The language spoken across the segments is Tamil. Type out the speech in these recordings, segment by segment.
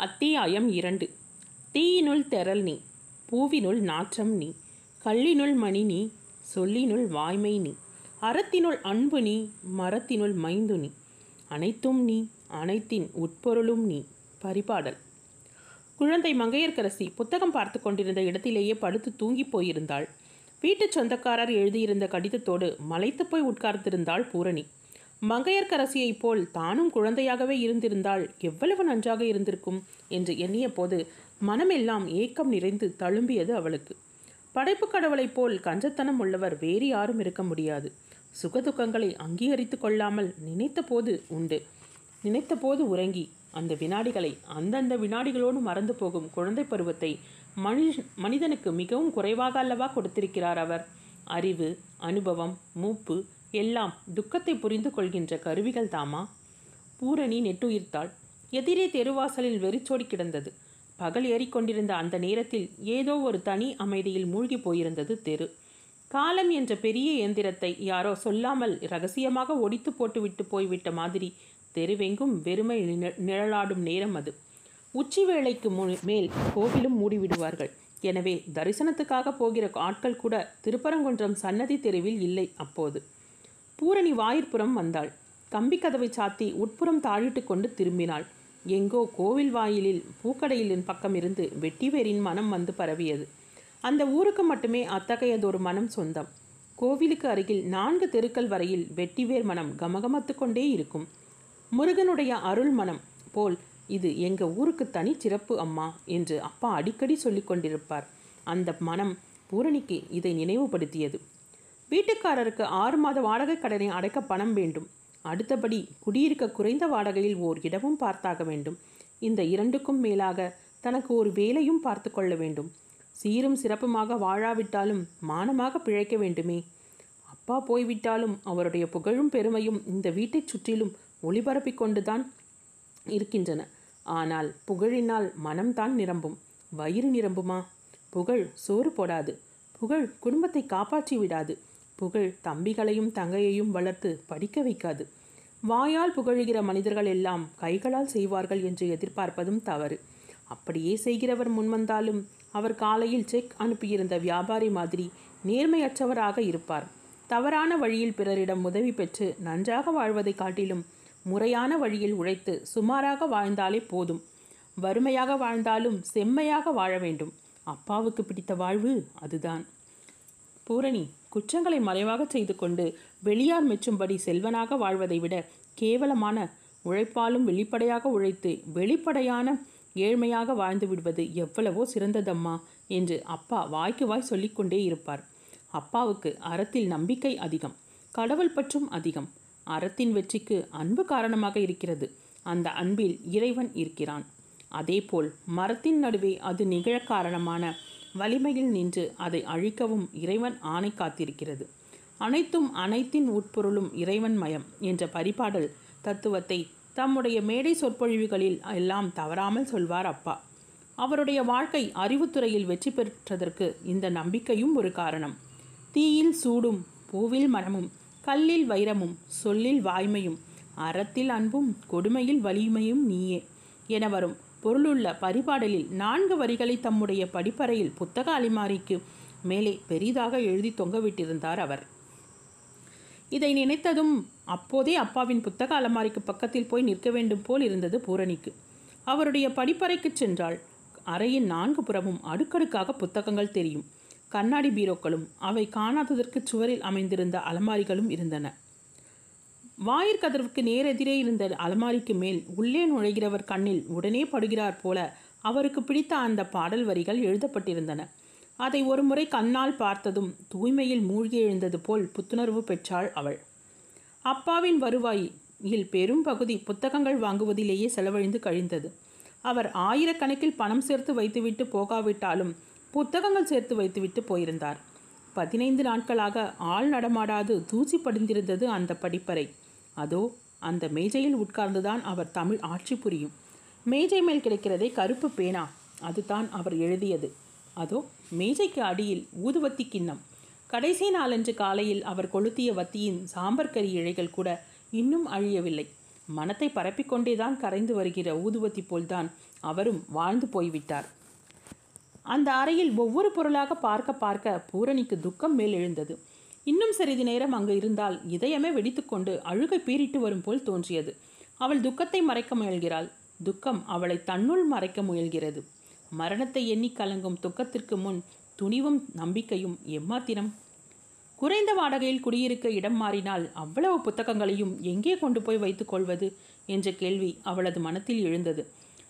அத்தியாயம் இரண்டு. தீயினுள் தெரல் நீ பூவினுள் நாற்றம் நீ கல்லினுள் மணி நீ சொல்லினுள் வாய்மை நீ அறத்தினுள் அன்பு நீ மரத்தினுள் மைந்து நீ அனைத்தும் நீ அனைத்தின் உட்பொருளும் நீ பரிபாடல். குழந்தை மங்கையர்கரசி புத்தகம் பார்த்து கொண்டிருந்த இடத்திலேயே படுத்து தூங்கிப் போயிருந்தாள். வீட்டுச் சொந்தக்காரர் எழுதியிருந்த கடிதத்தோடு மலைத்து போய் உட்கார்ந்திருந்தாள் பூரணி. மங்கையர்க்கரசியைப் போல் தானும் குழந்தையாகவே இருந்திருந்தால் எவ்வளவு நன்றாக இருந்திருக்கும் என்று எண்ணிய போது மனமெல்லாம் ஏக்கம் நிறைந்து தழும்பியது அவளுக்கு. படைப்பு கடவுளைப் போல் கஞ்சத்தனம் உள்ளவர் வேறு யாரும் இருக்க முடியாது. சுகதுக்கங்களை அங்கீகரித்து கொள்ளாமல் நினைத்த போது உண்டு. நினைத்த போது உறங்கி அந்த வினாடிகளை அந்தந்த வினாடிகளோடு மறந்து போகும் குழந்தை பருவத்தை மனிஷ் மனிதனுக்கு மிகவும் குறைவாக அல்லவா கொடுத்திருக்கிறார் அவர்? அறிவு அனுபவம் மூப்பு எல்லாம் துக்கத்தை புரிந்து கொள்கின்ற கருவிகள் தாமா? பூரணி நெட்டுயிர்த்தாள். எதிரே தெருவாசலில் வெறிச்சோடி கிடந்தது. பகல் ஏறிக்கொண்டிருந்த அந்த நேரத்தில் ஏதோ ஒரு தனி அமைதியில் மூழ்கி போயிருந்தது தெரு. காலம் என்ற பெரிய இயந்திரத்தை யாரோ சொல்லாமல் ரகசியமாக ஒடித்து போட்டுவிட்டு போய்விட்ட மாதிரி தெருவெங்கும் வெறுமை நிழ- நிழலாடும் நேரம் அது. உச்சி வேளைக்கு மேல் கோவிலும் மூடிவிடுவார்கள். எனவே தரிசனத்துக்காக போகிற ஆட்கள் கூட திருப்பரங்குன்றம் சன்னதி தெருவில் இல்லை அப்போது. பூரணி வாயிற்புறம் வந்தாள். கம்பி கதவை சாத்தி உட்புறம் தாழிட்டு கொண்டு திரும்பினாள். எங்கோ கோவில் வாயிலில் பூக்கடையிலின் பக்கம் இருந்து வெட்டிவேரின் மனம் வந்து பரவியது. அந்த ஊருக்கு மட்டுமே அத்தகையதொரு மனம் சொந்தம். கோவிலுக்கு அருகில் நான்கு தெருக்கள் வரையில் வெட்டிவேர் மனம் கமகமத்து கொண்டே இருக்கும். முருகனுடைய அருள் மனம் போல் இது எங்க ஊருக்கு தனி சிறப்பு அம்மா என்று அப்பா அடிக்கடி சொல்லிக் கொண்டிருப்பார். அந்த மனம் பூரணிக்கு இதை நினைவுபடுத்தியது. வீட்டுக்காரருக்கு ஆறு மாத வாடகை கடனை அடைக்க பணம் வேண்டும். அடுத்தபடி குடியிருக்க குறைந்த வாடகையில் ஓர் இடமும் பார்த்தாக வேண்டும். இந்த இரண்டுக்கும் மேலாக தனக்கு ஒரு வேலையும் பார்த்து கொள்ள வேண்டும். சீரும் சிறப்புமாக வாழாவிட்டாலும் மானமாக பிழைக்க வேண்டுமே. அப்பா போய்விட்டாலும் அவருடைய புகழும் பெருமையும் இந்த வீட்டைச் சுற்றிலும் ஒளிபரப்பிக் கொண்டுதான் இருக்கின்றன. ஆனால் புகழினால் மனம்தான் நிரம்பும். வயிறு நிரம்புமா? புகழ் சோறு போடாது. புகழ் குடும்பத்தை காப்பாற்றி விடாது. புகழ் தம்பிகளையும் தங்கையையும் வளர்த்து படிக்க வைக்காது. வாயால் புகழுகிற மனிதர்கள் எல்லாம் கைகளால் செய்வார்கள் என்று எதிர்பார்ப்பதும் தவறு. அப்படியே செய்கிறவர் முன்வந்தாலும் அவர் காலையில் செக் அனுப்பியிருந்த வியாபாரி மாதிரி நேர்மையற்றவராக இருப்பார். தவறான வழியில் பிறரிடம் உதவி பெற்று நன்றாக வாழ்வதை காட்டிலும் முறையான வழியில் உழைத்து சுமாராக வாழ்ந்தாலே போதும். வறுமையாக வாழ்ந்தாலும் செம்மையாக வாழ வேண்டும். அப்பாவுக்கு பிடித்த வாழ்வு அதுதான். பூரணி குற்றங்களை மறைவாக செய்து கொண்டு வெளியார் மெச்சும்படி செல்வனாக வாழ்வதை விட கேவலமான உழைப்பாலும் வெளிப்படையாக உழைத்து வெளிப்படையான ஏழ்மையாக வாழ்ந்து விடுவது எவ்வளவோ சிறந்ததம்மா என்று அப்பா வாய்க்கு வாய் சொல்லிக்கொண்டே இருப்பார். அப்பாவுக்கு அறத்தில் நம்பிக்கை அதிகம் கடவுள் பற்றும் அதிகம். அறத்தின் வெற்றிக்கு அன்பு காரணமாக இருக்கிறது. அந்த அன்பில் இறைவன் இருக்கிறான். அதேபோல் மரத்தின் நடுவே அது நிகழ காரணமான வலிமையில் நின்று அதை அழிக்கவும் இறைவன் ஆணை காத்திருக்கிறது. அனைத்தும் அனைத்தின் உட்பொருளும் இறைவன் மயம் என்ற பரிபாடல் தத்துவத்தை தம்முடைய மேடை சொற்பொழிவுகளில் எல்லாம் தவறாமல் சொல்வார் அப்பா. அவருடைய வாழ்க்கை அறிவுத்துறையில் வெற்றி பெற்றதற்கு இந்த நம்பிக்கையும் ஒரு காரணம். தீயில் சூடும் பூவில் மரமும் கல்லில் வைரமும் சொல்லில் வாய்மையும் அறத்தில் அன்பும் கொடுமையில் வலிமையும் நீயே என வரும் பொருளுள்ள பரிபாடலில் நான்கு வரிகளை தம்முடைய படிப்பறையில் புத்தக அலிமாரிக்கு மேலே பெரிதாக எழுதி தொங்கவிட்டிருந்தார் அவர். இதை நினைத்ததும் அப்போதே அப்பாவின் புத்தக அலமாரிக்கு பக்கத்தில் போய் நிற்க வேண்டும் போல் இருந்தது பூரணிக்கு. அவருடைய படிப்பறைக்கு சென்றால் அறையின் நான்கு புறமும் அடுக்கடுக்காக புத்தகங்கள் தெரியும். கண்ணாடி பீரோக்களும் அவை காணாததற்கு சுவரில் அமைந்திருந்த அலமாரிகளும் இருந்தன. வாயிற்கதவுக்கு நேரெதிரே இருந்த அலமாரிக்கு மேல் உள்ளே நுழைகிறவர் கண்ணில் உடனே படுகிறார் போல அவருக்கு பிடித்த அந்த பாடல் வரிகள் எழுதப்பட்டிருந்தன. அதை ஒருமுறை கண்ணால் பார்த்ததும் தூய்மையில் மூழ்கி எழுந்தது போல் புத்துணர்வு பெற்றாள் அவள். அப்பாவின் வருவாயில் பெரும் பகுதி புத்தகங்கள் வாங்குவதிலேயே செலவழிந்து கழிந்தது. அவர் ஆயிரக்கணக்கில் பணம் சேர்த்து வைத்துவிட்டு போகாவிட்டாலும் புத்தகங்கள் சேர்த்து வைத்துவிட்டு போயிருந்தார். பதினைந்து நாட்களாக ஆள் நடமாடாது தூசி படிந்திருந்தது அந்த படிப்பறை. அதோ அந்த மேஜையில் உட்கார்ந்துதான் அவர் தமிழ் ஆட்சி புரியும். மேஜை மேல் கிடைக்கிறதே கருப்பு பேனா. அதுதான் அவர் எழுதியது. அதோ மேஜைக்கு அடியில் ஊதுவத்தி கிண்ணம். கடைசி நாளன்று காலையில் அவர் கொளுத்திய வத்தியின் சாம்பர் கறி இழைகள் கூட இன்னும் அழியவில்லை. மனத்தை பரப்பிக்கொண்டேதான் கரைந்து வருகிற ஊதுவத்தி போல்தான் அவரும் வாழ்ந்து போய்விட்டார். அந்த அறையில் ஒவ்வொரு பொருளாக பார்க்க பார்க்க பூரணிக்கு துக்கம் மேல் எழுந்தது. இன்னும் சிறிது நேரம் அங்கு இருந்தால் இதயமே வெடித்துக்கொண்டு அழுகை பீறிட்டு வரும் போல் தோன்றியது. அவள் துக்கத்தை மறைக்க முயல்கிறாள். துக்கம் அவளை தன்னுள் மறைக்க முயல்கிறது. மரணத்தை எண்ணி கலங்கும் துக்கத்திற்கு முன் துணிவும் நம்பிக்கையும் எம்மாத்திரம்? குறைந்த வாடகையில் குடியிருக்க இடம் மாறினால் அவ்வளவு புத்தகங்களையும் எங்கே கொண்டு போய் வைத்துக் கொள்வது? என்ற கேள்வி அவளது மனத்தில் எழுந்தது.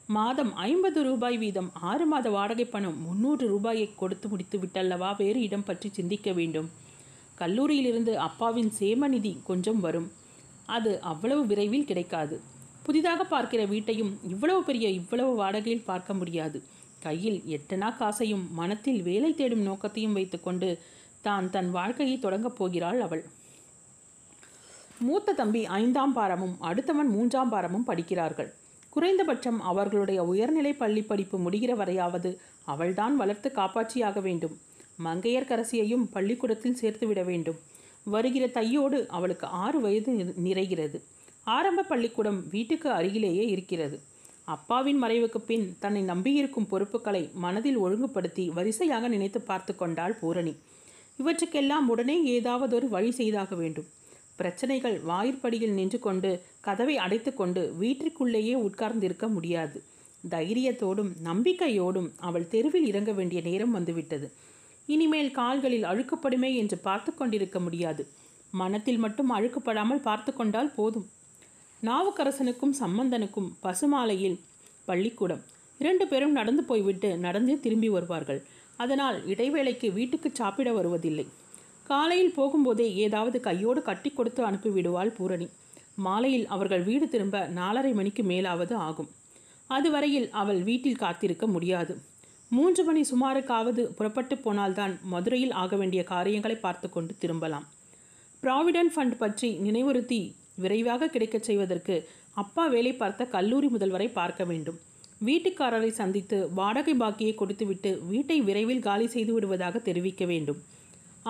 மாதம் ஐம்பது ரூபாய் வீதம் ஆறு மாத வாடகை பணம் முன்னூறு ரூபாயை கொடுத்து முடித்து விட்டல்லவா வேறு இடம் பற்றி சிந்திக்க வேண்டும். கல்லூரியிலிருந்து அப்பாவின் சேமநிதி கொஞ்சம் வரும். அது அவ்வளவு விரைவில் கிடைக்காது. புதிதாக பார்க்கிற வீட்டையும் இவ்வளவு பெரிய இவ்வளவு வாடகையில் பார்க்க முடியாது. கையில் எட்டனா காசையும் மனத்தில் வேலை தேடும் நோக்கத்தையும் வைத்துக்கொண்டு தான் தன் வாழ்க்கையை தொடங்கப் போகிறாள் அவள். மூத்த தம்பி ஐந்தாம் பாரமும் அடுத்தவன் மூன்றாம் பாரமும் படிக்கிறார்கள். குறைந்தபட்சம் அவர்களுடைய உயர்நிலை பள்ளி படிப்பு முடிகிற வரையாவது அவள்தான் வளர்த்து காப்பாற்றியாக வேண்டும். மங்கையர்க்கரசியையும் பள்ளிக்கூடத்தில் சேர்த்துவிட வேண்டும். வருகிற தையோடு அவளுக்கு ஆறு வயது நிறைகிறது. ஆரம்ப பள்ளிக்கூடம் வீட்டுக்கு அருகிலேயே இருக்கிறது. அப்பாவின் மறைவுக்கு பின் தன்னை நம்பியிருக்கும் பொறுப்புகளை மனதில் ஒழுங்குபடுத்தி வரிசையாக நினைத்து பார்த்து கொண்டாள் பூரணி. இவற்றுக்கெல்லாம் உடனே ஏதாவதொரு வழி செய்தாக வேண்டும். பிரச்சனைகள் வாயிற்படியில் நின்று கொண்டு கதவை அடைத்துக்கொண்டு வீட்டிற்குள்ளேயே உட்கார்ந்திருக்க முடியாது. தைரியத்தோடும் நம்பிக்கையோடும் அவள் தெருவில் இறங்க வேண்டிய நேரம் வந்துவிட்டது. இனிமேல் கால்களில் அழுக்குப்படுமே என்று பார்த்து கொண்டிருக்க முடியாது. மனத்தில் மட்டும் அழுக்குப்படாமல் பார்த்து கொண்டால் போதும். நாவுக்கரசனுக்கும் சம்பந்தனுக்கும் பசுமாலையில் பள்ளிக்கூடம். இரண்டு பேரும் நடந்து போய்விட்டு நடந்தே திரும்பி வருவார்கள். அதனால் இடைவேளைக்கு வீட்டுக்கு சாப்பிட வருவதில்லை. காலையில் போகும்போதே ஏதாவது கையோடு கட்டி கொடுத்து அனுப்பிவிடுவாள் பூரணி. மாலையில் அவர்கள் வீடு திரும்ப நாலரை மணிக்கு மேலாவது ஆகும். அதுவரையில் அவள் வீட்டில் காத்திருக்க முடியாது. மூன்று மணி சுமாருக்காவது புறப்பட்டு போனால்தான் மதுரையில் ஆக வேண்டிய காரியங்களை பார்த்து கொண்டு திரும்பலாம். ப்ராவிடன்ட் ஃபண்ட் பற்றி நினைவுறுத்தி விரைவாக கிடைக்கச் செய்வதற்கு அப்பா வேலை பார்த்த கல்லூரி முதல்வரை பார்க்க வேண்டும். வீட்டுக்காரரை சந்தித்து வாடகை பாக்கியை கொடுத்துவிட்டு வீட்டை விரைவில் காலி செய்து விடுவதாக தெரிவிக்க வேண்டும்.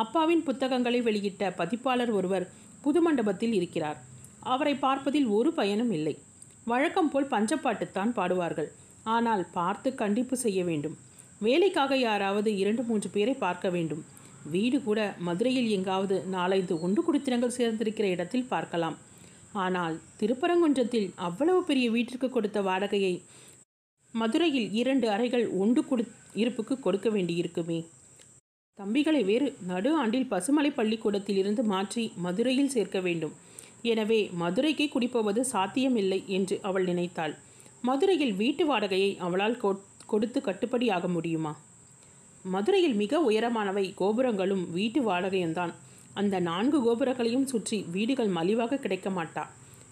அப்பாவின் புத்தகங்களை வெளியிட்ட பதிப்பாளர் ஒருவர் புது மண்டபத்தில் இருக்கிறார். அவரை பார்ப்பதில் ஒரு பயனும் இல்லை. வழக்கம் போல் பஞ்சப்பாட்டுத்தான் பாடுவார்கள். ஆனால் பார்த்து கண்டிப்பு செய்ய வேண்டும். வேலைக்காக யாராவது இரண்டு மூன்று பேரை பார்க்க வேண்டும். வீடு கூட மதுரையில் எங்காவது நாலைந்து ஒன்று குடித்தனங்கள் சேர்ந்திருக்கிற இடத்தில் பார்க்கலாம். ஆனால் திருப்பரங்குன்றத்தில் அவ்வளவு பெரிய வீட்டிற்கு கொடுத்த வாடகையை மதுரையில் இரண்டு அறைகள் ஒன்று கொடு இருப்புக்கு கொடுக்க வேண்டியிருக்குமே. தம்பிகளை வேறு நடு ஆண்டில் பசுமலை பள்ளிக்கூடத்தில் இருந்து மாற்றி மதுரையில் சேர்க்க வேண்டும். எனவே மதுரைக்கே குடிப்போவது சாத்தியமில்லை என்று அவள் நினைத்தாள். மதுரையில் வீட்டு வாடகையை அவளால் கொடுத்து கட்டுப்படியாக முடியுமா? மதுரையில் மிக உயரமானவை கோபுரங்களும் வீட்டு வாடகையும்தான். அந்த நான்கு கோபுரங்களையும் சுற்றி வீடுகள் மலிவாக கிடைக்க மாட்டா.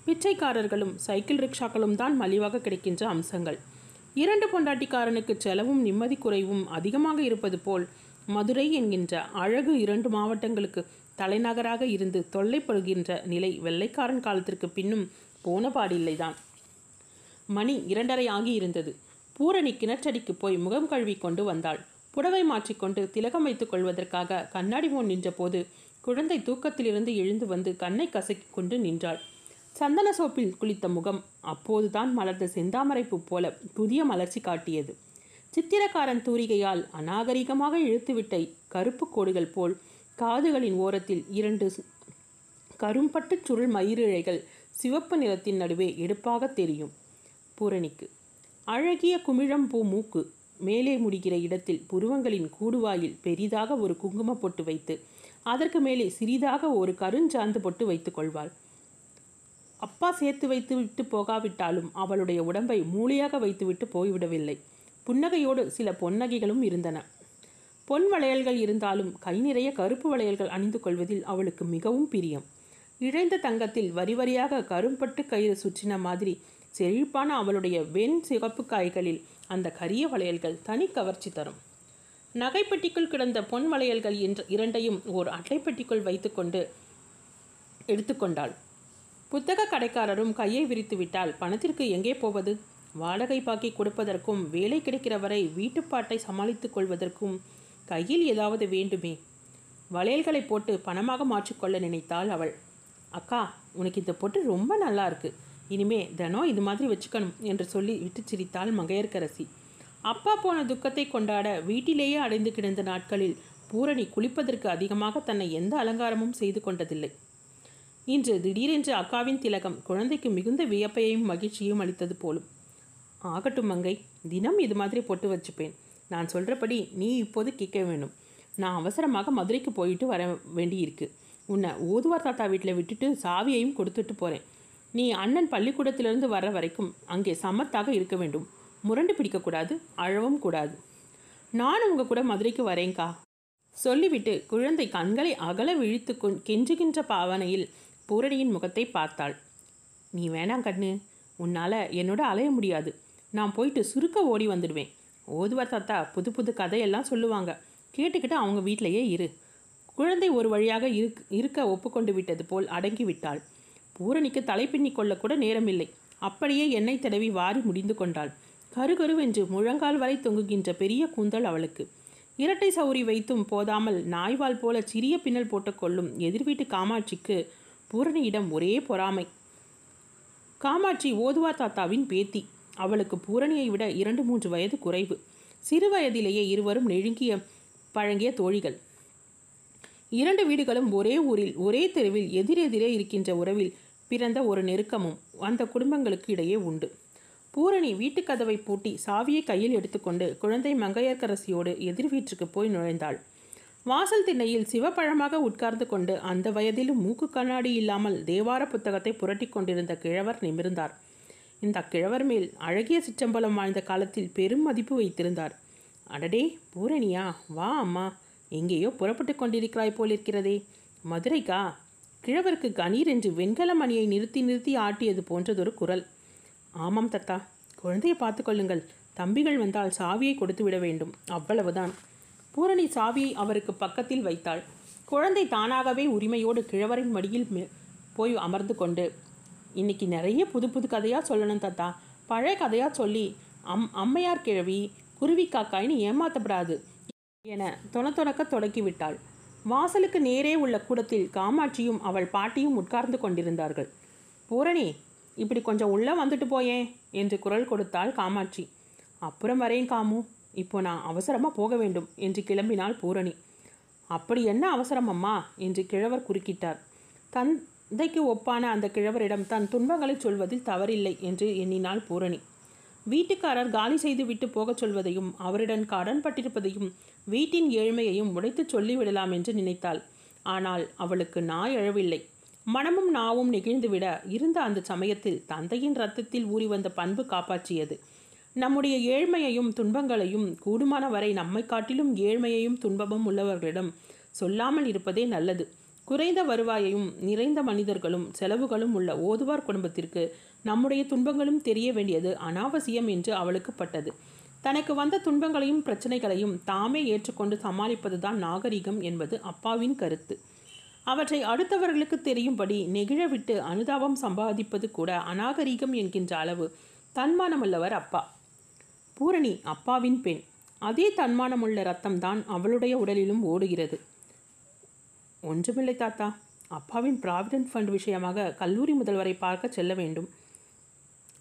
பிச்சைக்காரர்களும் சைக்கிள் ரிக்ஷாக்களும் தான் மலிவாக கிடைக்கின்ற அம்சங்கள். இரண்டு பொண்டாட்டிக்காரனுக்கு செலவும் நிம்மதி குறைவும் அதிகமாக இருப்பது போல் மதுரை என்கின்ற அழகு இரண்டு மாவட்டங்களுக்கு தலைநகராக இருந்து தொல்லைப்படுகின்ற நிலை வெள்ளைக்காரன் காலத்திற்கு பின்னும் போன பாடில்லைதான் மணி இரண்டரை ஆகி இருந்தது பூரணி கிணற்றடிக்கு போய் முகம் கழுவி கொண்டு வந்தாள். புடவை மாற்றிக்கொண்டு திலகம் வைத்துக் கொள்வதற்காக கண்ணாடி முன் நின்றபோது குழந்தை தூக்கத்திலிருந்து எழுந்து வந்து கண்ணை கசக்கிக் கொண்டு நின்றாள். சந்தன சோப்பில் குளித்த முகம் அப்போதுதான் மலர்ந்த செந்தாமரைப்பு போல புதிய மலர்ச்சி காட்டியது. சித்திரக்காரன் தூரிகையால் அநாகரிகமாக இழுத்துவிட்ட கருப்பு கோடுகள் போல் காதுகளின் ஓரத்தில் இரண்டு கரும்பட்டு சுருள் மயிரிழைகள் சிவப்பு நிறத்தின் நடுவே எடுப்பாக தெரியும். பூரணிக்கு அழகிய குமிழம்பூ மூக்கு மேலே முடிகிற இடத்தில் புருவங்களின் கூடுவாயில் பெரிதாக ஒரு குங்கும பொட்டு வைத்து அதற்கு மேலே சிறிதாக ஒரு கருஞ்சாந்து பொட்டு வைத்துக் கொள்வாள். அப்பா சேர்த்து வைத்து விட்டு போகாவிட்டாலும் அவளுடைய உடம்பை மூளையாக வைத்துவிட்டு போய்விடவில்லை. புன்னகையோடு சில பொன்னகைகளும் இருந்தன. பொன் வளையல்கள் இருந்தாலும் கை நிறைய கருப்பு வளையல்கள் அணிந்து கொள்வதில் அவளுக்கு மிகவும் பிரியம். இழைந்த தங்கத்தில் வரி வரியாக கரும்பட்டு கயிறு சுற்றின மாதிரி செழிப்பான அவளுடைய வெண் சிவப்பு காய்களில் அந்த கரிய வளையல்கள் தனி கவர்ச்சி தரும். நகைப்பெட்டிக்குள் கிடந்த பொன் வளையல்கள் என்ற இரண்டையும் ஓர் அட்டைப்பெட்டிக்குள் வைத்துக்கொண்டு எடுத்துக்கொண்டாள் புத்தக கடைக்காரரும் கையை விரித்து விட்டால் பணத்திற்கு எங்கே போவது? வாடகை பாக்கி கொடுப்பதற்கும் வேலை கிடைக்கிற வரை வீட்டுப்பாட்டை சமாளித்துக் கொள்வதற்கும் கையில் ஏதாவது வேண்டுமே வளையல்களை போட்டு பணமாக மாற்றிக்கொள்ள நினைத்தாள் அவள். அக்கா உனக்கு இந்த பொட்டு ரொம்ப நல்லா இருக்கு. இனிமே தினம் இது மாதிரி வச்சுக்கணும் என்று சொல்லி விட்டு சிரித்தாள் மங்கையர்க்கரசி. அப்பா போன துக்கத்தை கொண்டாட வீட்டிலேயே அடைந்து கிடந்த நாட்களில் பூரணி குளிப்பதற்கு அதிகமாக தன்னை எந்த அலங்காரமும் செய்து கொண்டதில்லை. இன்று திடீரென்று அக்காவின் திலகம் குழந்தைக்கு மிகுந்த வியப்பையும் மகிழ்ச்சியும் அளித்தது போலும். ஆகட்டும் மங்கை தினம் இது மாதிரி பொட்டு வச்சுப்பேன். நான் சொல்கிறபடி நீ இப்போது கேட்க வேணும். நான் அவசரமாக மதுரைக்கு போயிட்டு வர வேண்டியிருக்கு. உன்னை ஊதுவார் தாத்தா வீட்டில் விட்டுட்டு சாவியையும் கொடுத்துட்டு போகிறேன் நீ அண்ணன் பள்ளிக்கூடத்திலிருந்து வர வரைக்கும் அங்கே சமத்தாக இருக்க வேண்டும். முரண்டு பிடிக்கக்கூடாது அழவும் கூடாது. நானும் உங்கள் கூட மதுரைக்கு வரேங்க்கா சொல்லிவிட்டு குழந்தை கண்களை அகல விழித்து கொண் கெஞ்சுகின்ற பாவனையில் பூரணியின் முகத்தை பார்த்தாள். நீ வேணாம் கண்ணு உன்னால் என்னோட அலைய முடியாது. நான் போயிட்டு சுருக்க ஓடி வந்துடுவேன். ஓதுவார் தாத்தா புது புது கதையெல்லாம் சொல்லுவாங்க. கேட்டுக்கிட்டு அவங்க வீட்டிலேயே இரு. குழந்தை ஒரு வழியாக இருக் இருக்க ஒப்புக்கொண்டு விட்டது போல் அடங்கி விட்டாள். பூரணிக்கு தலை கொள்ளக்கூட நேரமில்லை. அப்படியே எண்ணெய் தடவி வாரி முடிந்து கொண்டாள். கருகருவென்று முழங்கால் வரை தொங்குகின்ற பெரிய கூந்தல் அவளுக்கு. இரட்டை சௌரி வைத்தும் போதாமல் நாய்வால் போல சிறிய பின்னல் போட்டு கொள்ளும் எதிர்வீட்டு காமாட்சிக்கு பூரணியிடம் ஒரே பொறாமை. காமாட்சி ஓதுவா தாத்தாவின் பேத்தி. அவளுக்கு பூரணியை விட இரண்டு மூன்று வயது குறைவு. சிறு வயதிலேயே இருவரும் நெருங்கிய பழங்கிய தோழிகள். இரண்டு வீடுகளும் ஒரே ஊரில் ஒரே தெருவில் எதிரெதிரே இருக்கின்ற உறவில் பிறந்த ஒரு நெருக்கமும் அந்த குடும்பங்களுக்கு இடையே உண்டு. பூரணி வீட்டுக்கதவை பூட்டி சாவியை கையில் எடுத்துக்கொண்டு குழந்தை மங்கையர்க்கரசியோடு எதிர் வீட்டுக்கு போய் நுழைந்தாள். வாசல் திண்ணையில் சிவப்பழமாக உட்கார்ந்து கொண்டு அந்த வயதிலும் மூக்கு கண்ணாடி இல்லாமல் தேவார புத்தகத்தை புரட்டிக் கொண்டிருந்த கிழவர் நிமிர்ந்தார். இந்த கிழவர் மேல் அழகிய சிற்றம்பலம் வாழ்ந்த காலத்தில் பெரும் மதிப்பு வைத்திருந்தார். அடடே பூரணியா வா அம்மா எங்கேயோ புறப்பட்டு கொண்டிருக்கிறாய் போலிருக்கிறதே. மதுரைக்கா? கிழவருக்கு கணீர் என்று வெண்கல மணியை நிறுத்தி நிறுத்தி ஆட்டியது போன்றதொரு குரல். ஆமாம் தத்தா குழந்தையை பார்த்துக்கொள்ளுங்கள் தம்பிகள் வந்தால் சாவியை கொடுத்து விட வேண்டும். அவ்வளவுதான். பூரணி சாவியை அவருக்கு பக்கத்தில் வைத்தாள். குழந்தை தானாகவே உரிமையோடு கிழவரின் மடியில் மே- போய் அமர்ந்து கொண்டு இன்னைக்கு நிறைய புது புது கதையாக சொல்லணும் தத்தா. பழைய கதையாக சொல்லி அம் அம்மையார் கிழவி குருவி காக்காயின்னு ஏமாத்தப்படாது என தொணத்தொணக்க தொடக்கிவிட்டாள் வாசலுக்கு நேரே உள்ள கூடத்தில் காமாட்சியும் அவள் பாட்டியும் உட்கார்ந்து கொண்டிருந்தார்கள். பூரணி இப்படி கொஞ்சம் உள்ளே வந்துட்டு போயேன் என்று குரல் கொடுத்தாள் காமாட்சி. அப்புறம் வரேன் காமு. இப்போ நான் அவசரமாக போக வேண்டும் என்று கிளம்பினாள் பூரணி. அப்படி என்ன அவசரம் அம்மா? என்று கிழவர் குறுக்கிட்டார். தந்தைக்கு ஒப்பான அந்த கிழவரிடம் தன் துன்பங்களை சொல்வதில் தவறில்லை என்று எண்ணினாள் பூரணி. வீட்டுக்காரர் காலி செய்து விட்டு போகச் சொல்வதையும் அவரிடம் கடன் பட்டிருப்பதையும் வீட்டின் ஏழ்மையையும் உடைத்துச் சொல்லிவிடலாம் என்று நினைத்தாள். ஆனால் அவளுக்கு நாய் அழவில்லை. மனமும் நாவும் நெகிழ்ந்துவிட இருந்த அந்த சமயத்தில் தந்தையின் ரத்தத்தில் ஊறி வந்த பண்பு காப்பாற்றியது. நம்முடைய ஏழ்மையையும் துன்பங்களையும் கூடுமான வரை நம்மை காட்டிலும் ஏழ்மையையும் துன்பமும் உள்ளவர்களிடம் சொல்லாமல் இருப்பதே நல்லது. குறைந்த வருவாயையும் நிறைந்த மனிதர்களும் செலவுகளும் உள்ள ஓதுவார் குடும்பத்திற்கு நம்முடைய துன்பங்களும் தெரிய வேண்டியது அனாவசியம் என்று அவளுக்கு பட்டது. தனக்கு வந்த துன்பங்களையும் பிரச்சனைகளையும் தாமே ஏற்றுக்கொண்டு சமாளிப்பதுதான் நாகரிகம் என்பது அப்பாவின் கருத்து. அவற்றை அடுத்தவர்களுக்கு தெரியும்படி நெகிழவிட்டு அனுதாபம் சம்பாதிப்பது கூட அநாகரிகம் என்கின்ற அளவு தன்மானமுள்ளவர் அப்பா. பூரணி அப்பாவின் பெண். அதே தன்மானமுள்ள ரத்தம்தான் அவளுடைய உடலிலும் ஓடுகிறது. ஒன்றுமில்லை தாத்தா. அப்பாவின் ப்ராவிடன்ட் ஃபண்ட் விஷயமாக கல்லூரி முதல்வரை பார்க்க செல்ல வேண்டும்.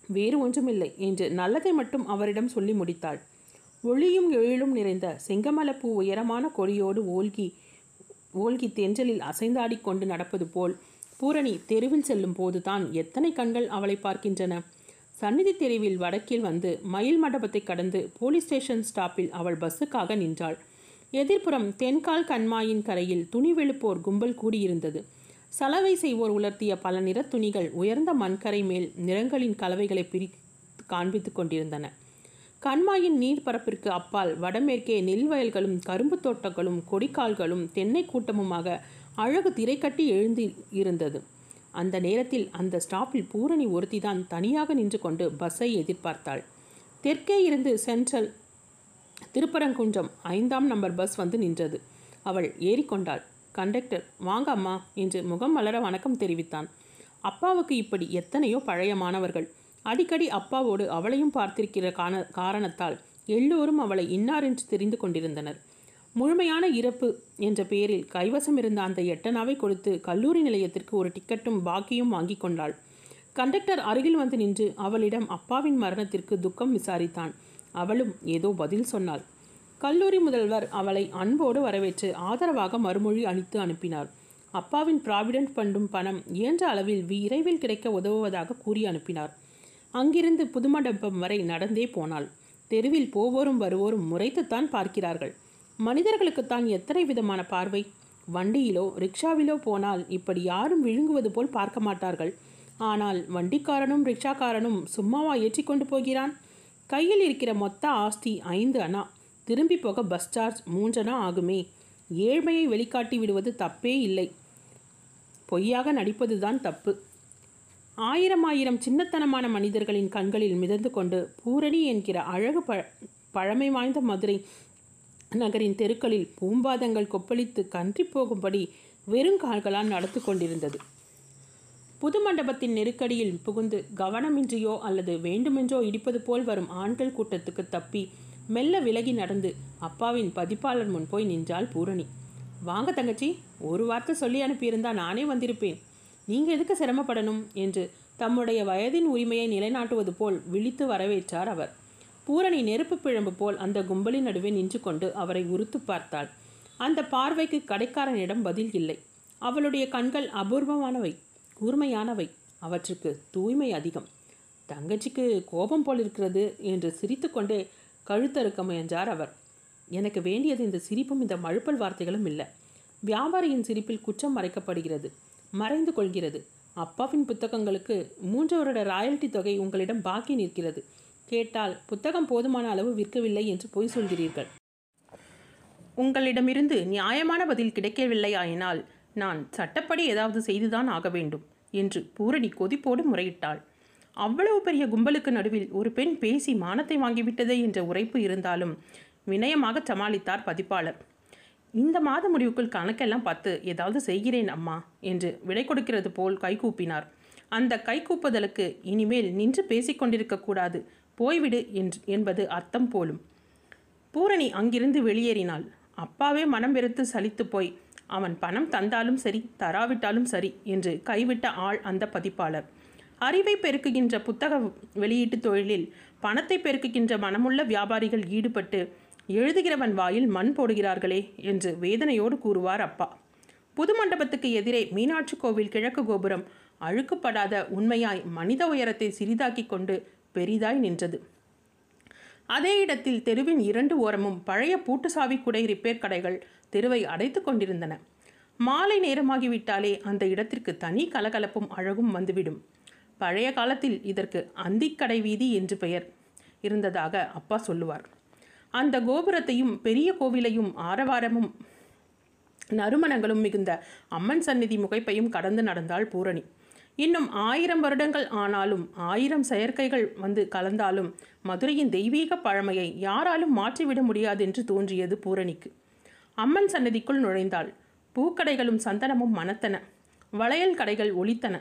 வேறு ஒன்றுமில்லை என்று நல்லதை மட்டும் அவரிடம் சொல்லி முடித்தாள். ஒளியும் எழிலும் நிறைந்த செங்கமலப்பூ உயரமான கொடியோடு ஓல்கி ஓல்கி தென்றலில் அசைந்தாடிக் கொண்டு நடப்பது போல் பூரணி தெருவில் செல்லும் போதுதான் எத்தனை கண்கள் அவளை பார்க்கின்றன. சந்நிதி தெருவில் வடக்கில் வந்து மயில் மண்டபத்தை கடந்து போலீஸ் ஸ்டேஷன் ஸ்டாப்பில் அவள் பஸ்ஸுக்காக நின்றாள். எதிர்ப்புறம் தென்கால் கண்மாயின் கரையில் துணி வெளுப்போர் கும்பல் கூடியிருந்தது. சலவை செய்வோர் உலர்த்திய பல நிற துணிகள் உயர்ந்த மண்கரை மேல் நிறங்களின் கலவைகளை பிரி காண்பித்துக் கொண்டிருந்தன. கண்மாயின் நீர்ப்பரப்பிற்கு அப்பால் வடமேற்கே நெல் வயல்களும் கரும்பு தோட்டங்களும் கொடிக்கால்களும் தென்னை கூட்டமுமாக அழகு திரை கட்டி எழுந்து இருந்தது. அந்த நேரத்தில் அந்த ஸ்டாப்பில் பூரணி ஒருத்திதான் தனியாக நின்று கொண்டு பஸ்ஸை எதிர்பார்த்தாள். தெற்கே இருந்து சென்ட்ரல் திருப்பரங்குன்றம் ஐந்தாம் நம்பர் பஸ் வந்து நின்றது. அவள் ஏறிக்கொண்டாள். கண்டக்டர் வாங்க அம்மா என்று முகம் மலர வணக்கம் தெரிவித்தான். அப்பாவுக்கு இப்படி எத்தனையோ பழைய மாணவர்கள். அடிக்கடி அப்பாவோடு அவளையும் பார்த்திருக்கிற காண காரணத்தால் எல்லோரும் அவளை இன்னாரென்று தெரிந்து கொண்டிருந்தனர். முழுமையான இறப்பு என்ற பெயரில் கைவசம் இருந்த அந்த எட்டனாவை கொடுத்து கல்லூரி நிலையத்திற்கு ஒரு டிக்கெட்டும் பாக்கியும் வாங்கி கொண்டாள். கண்டக்டர் அருகில் வந்து நின்று அவளிடம் அப்பாவின் மரணத்திற்கு துக்கம் விசாரித்தான். அவளும் ஏதோ பதில் சொன்னாள். கல்லூரி முதல்வர் அவளை அன்போடு வரவேற்று ஆதரவாக மறுமொழி அளித்து அனுப்பினார். அப்பாவின் ப்ராவிடென்ட் பண்டும் பணம் இயன்ற அளவில் விரைவில் கிடைக்க உதவுவதாக கூறி அனுப்பினார். அங்கிருந்து புதுமண்டபம் வரை நடந்தே போனாள். தெருவில் போவோரும் வருவோரும் முறைத்துத்தான் பார்க்கிறார்கள். மனிதர்களுக்குத்தான் எத்தனை விதமான பார்வை? வண்டியிலோ ரிக்ஷாவிலோ போனால் இப்படி யாரும் விழுங்குவது போல் பார்க்க மாட்டார்கள். ஆனால் வண்டிக்காரனும் ரிக்ஷாக்காரனும் சும்மாவா ஏற்றிக்கொண்டு போகிறான்? கையில் இருக்கிற மொத்த ஆஸ்தி ஐந்து அணா. திரும்பி போக பஸ் சார்ஜ் மூன்றனா ஆகுமே? ஏழ்மையை வெளிக்காட்டி விடுவது தப்பே இல்லை. பொய்யாக நடிப்பதுதான் தப்பு. ஆயிரம் ஆயிரம் சின்னத்தனமான மனிதர்களின் கண்களில் மிதந்து கொண்டு பூரணி என்கிற அழகு ப பழமை வாய்ந்த மதுரை நகரின் தெருக்களில் பூம்பாதங்கள் கொப்பளித்து கன்றி போகும்படி வெறுங்கால்களால் நடத்து கொண்டிருந்தது. புது மண்டபத்தின் நெருக்கடியில் புகுந்து கவனமின்றியோ அல்லது வேண்டுமென்றோ இடிப்பது போல் வரும் ஆண்கள் கூட்டத்துக்கு தப்பி மெல்ல விலகி நடந்து அப்பாவின் பதிப்பாளர் முன் போய் நின்றாள் பூரணி. வாங்க தங்கச்சி ஒரு வார்த்தை சொல்லி அனுப்பியிருந்தா நானே வந்திருப்பேன். நீங்கள் எதுக்கு சிரமப்படணும்? என்று தம்முடைய வயதின் உரிமையை நிலைநாட்டுவது போல் விழித்து வரவேற்றார் அவர். பூரணி நெருப்பு பிழம்பு போல் அந்த கும்பலின் நடுவே நின்று கொண்டு அவரை உறுத்து பார்த்தாள். அந்த பார்வைக்கு கடைக்காரனிடம் பதில் இல்லை. அவளுடைய கண்கள் அபூர்வமானவை கூர்மையானவை அவற்றுக்கு தூய்மை அதிகம். தங்கச்சிக்கு கோபம் போல் இருக்கிறது என்று சிரித்துக்கொண்டே கழுத்தறுக்க முயன்றார் அவர். எனக்கு வேண்டியது இந்த சிரிப்பும் இந்த மழுப்பல் வார்த்தைகளும் இல்லை. வியாபாரியின் சிரிப்பில் குற்றம் மறைக்கப்படுகிறது. மறைந்து கொள்கிறது. அப்பாவின் புத்தகங்களுக்கு மூன்று வருட ராயல்டி தொகை உங்களிடம் பாக்கி நிற்கிறது. கேட்டால் புத்தகம் போதுமான அளவு விற்கவில்லை என்று பொய் சொல்கிறீர்கள். உங்களிடமிருந்து நியாயமான பதில் கிடைக்கவில்லையாயினால் நான் சட்டப்படி ஏதாவது செய்துதான் ஆக வேண்டும் என்று பூரணி கொதிப்போடு முறையிட்டாள். அவ்வளவு பெரிய கும்பலுக்கு நடுவில் ஒரு பெண் பேசி மானத்தை வாங்கிவிட்டதே என்ற உரைப்பு இருந்தாலும் வினயமாக சமாளித்தார் பதிப்பாளர். இந்த மாத முடிவுக்குள் கணக்கெல்லாம் பார்த்து ஏதாவது செய்கிறேன் அம்மா என்று விடை கொடுக்கிறது போல் கைகூப்பினார் அந்த கைகூப்புதலுக்கு இனிமேல் நின்று பேசிக்கொண்டிருக்கக்கூடாது போய்விடு என்று என்பது அர்த்தம் போலும். பூரணி அங்கிருந்து வெளியேறினாள். அப்பாவே மனம் வெறுத்து சலித்து போய் அவன் பணம் தந்தாலும் சரி தராவிட்டாலும் சரி என்று கைவிட்ட ஆள் அந்த பதிப்பாளர். அறிவை பெருக்குகின்ற புத்தக வெளியீட்டு தொழிலில் பணத்தை பெருக்குகின்ற மனமுள்ள வியாபாரிகள் ஈடுபட்டு எழுதுகிறவன் வாயில் மண் போடுகிறார்களே என்று வேதனையோடு கூறுவார் அப்பா. புது மண்டபத்துக்கு எதிரே மீனாட்சி கோவில் கிழக்கு கோபுரம் அழுக்குப்படாத உண்மையாய் மனித உயரத்தை சிறிதாக்கி கொண்டு பெரிதாய் நின்றது. அதே இடத்தில் தெருவின் இரண்டு ஓரமும் பழைய பூட்டுசாவி குடை ரிப்பேர் கடைகள் தெருவை அடைத்து கொண்டிருந்தன. மாலை நேரமாகிவிட்டாலே அந்த இடத்திற்கு தனி கலகலப்பும் அழகும் வந்துவிடும். பழைய காலத்தில் இதற்கு அந்திக்கடை வீதி என்று பெயர் இருந்ததாக அப்பா சொல்லுவார். அந்த கோபுரத்தையும் பெரிய கோவிலையும் ஆரவாரமும் நறுமணங்களும் மிகுந்த அம்மன் சந்நிதி முகைப்பையும் கடந்து நடந்தாள் பூரணி. இன்னும் ஆயிரம் வருடங்கள் ஆனாலும் ஆயிரம் செயற்கைகள் வந்து கலந்தாலும் மதுரையின் தெய்வீக பழமையை யாராலும் மாற்றிவிட முடியாது என்று தோன்றியது பூரணிக்கு. அம்மன் சன்னதிக்குள் நுழைந்தாள். பூக்கடைகளும் சந்தனமும் மணத்தன. வளையல் கடைகள் ஒளித்தன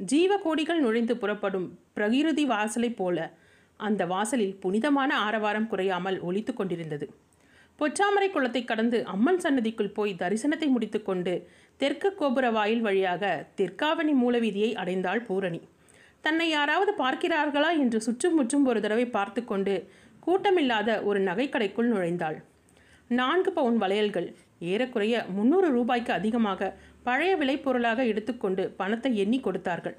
ஜீவகோடிகள் நுழைந்து புறப்படும் பிரகிருதி வாசலைப் போல அந்த வாசலில் புனிதமான ஆரவாரம் குறையாமல் ஒழித்து கொண்டிருந்தது. பொச்சாமரை குளத்தை கடந்து அம்மன் சன்னதிக்குள் போய் தரிசனத்தை முடித்துக்கொண்டு தெற்கு கோபுர வாயில் வழியாக தெற்காவணி மூலவீதியை அடைந்தாள் பூரணி. தன்னை யாராவது பார்க்கிறார்களா என்று சுற்றும் முற்றும் ஒரு தடவை பார்த்து கொண்டு கூட்டமில்லாத ஒரு நகைக்கடைக்குள் நுழைந்தாள். நான்கு பவுன் வளையல்கள் ஏறக்குறைய முந்நூறு ரூபாய்க்கு அதிகமாக பழைய விளைபொருளாக எடுத்துக்கொண்டு பணத்தை எண்ணி கொடுத்தார்கள்.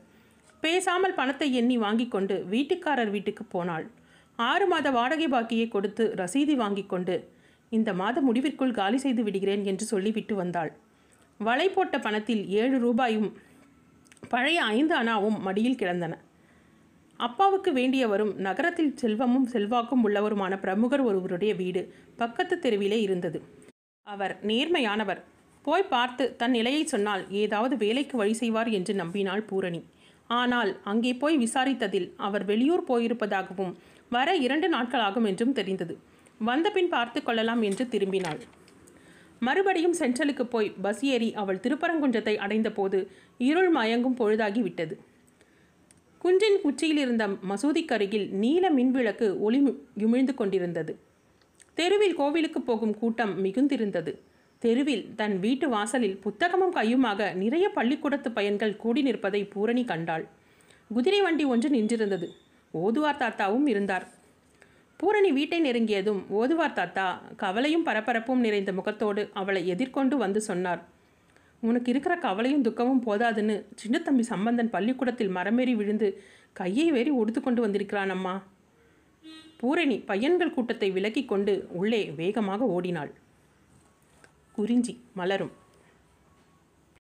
பேசாமல் பணத்தை எண்ணி வாங்கி கொண்டு வீட்டுக்காரர் வீட்டுக்கு போனாள். ஆறு மாத வாடகை பாக்கியை கொடுத்து ரசீதி வாங்கி கொண்டு இந்த மாத முடிவிற்குள் காலி செய்து விடுகிறேன் என்று சொல்லிவிட்டு வந்தாள். வலை போட்ட பணத்தில் ஏழு ரூபாயும் பழைய ஐந்து அணாவும் மடியில் கிடந்தன. அப்பாவுக்கு வேண்டியவரும் நகரத்தில் செல்வமும் செல்வாக்கும் உள்ளவருமான பிரமுகர் ஒருவருடைய வீடு பக்கத்து தெருவிலே இருந்தது. அவர் நேர்மையானவர். போய் பார்த்து தன் நிலையை சொன்னால் ஏதாவது வேலைக்கு வழி செய்வார் என்று நம்பினாள் பூரணி. ஆனால் அங்கே போய் விசாரித்ததில் அவர் வெளியூர் போயிருப்பதாகவும் வர இரண்டு நாட்களாகும் என்றும் தெரிந்தது. வந்தபின் பார்த்து கொள்ளலாம் என்று திரும்பினாள். மறுபடியும் சென்ட்ரலுக்கு போய் பஸ் ஏறி அவள் திருப்பரங்குன்றத்தை அடைந்தபோது இருள் மயங்கும் பொழுதாகி விட்டது. குன்றின் உச்சியில் இருந்த மசூதிக்கருகில் நீல மின்விளக்கு ஒளி யுமிழ்ந்து கொண்டிருந்தது. தெருவில் கோவிலுக்கு போகும் கூட்டம் மிகுந்திருந்தது. தெருவில் தன் வீட்டு வாசலில் புத்தகமும் கையுமாக நிறைய பள்ளிக்கூடத்து பையன்கள் கூடி நிற்பதை பூரணி கண்டாள். குதிரை வண்டி ஒன்று நின்றிருந்தது. ஓதுவார் தாத்தாவும் இருந்தார். பூரணி வீட்டை நெருங்கியதும் ஓதுவார் தாத்தா கவலையும் பரபரப்பும் நிறைந்த முகத்தோடு அவளை எதிர்கொண்டு வந்து சொன்னார். உனக்கு இருக்கிற கவலையும் துக்கமும் போதாதுன்னு சின்னத்தம்பி சம்பந்தன் பள்ளிக்கூடத்தில் மரமேறி விழுந்து கையை வேறி ஒடுத்து கொண்டு வந்திருக்கிறான் அம்மா பூரணி பையன்கள் கூட்டத்தை விலக்கிக் கொண்டு உள்ளே வேகமாக ஓடினாள். குறிஞ்சி மலரும்.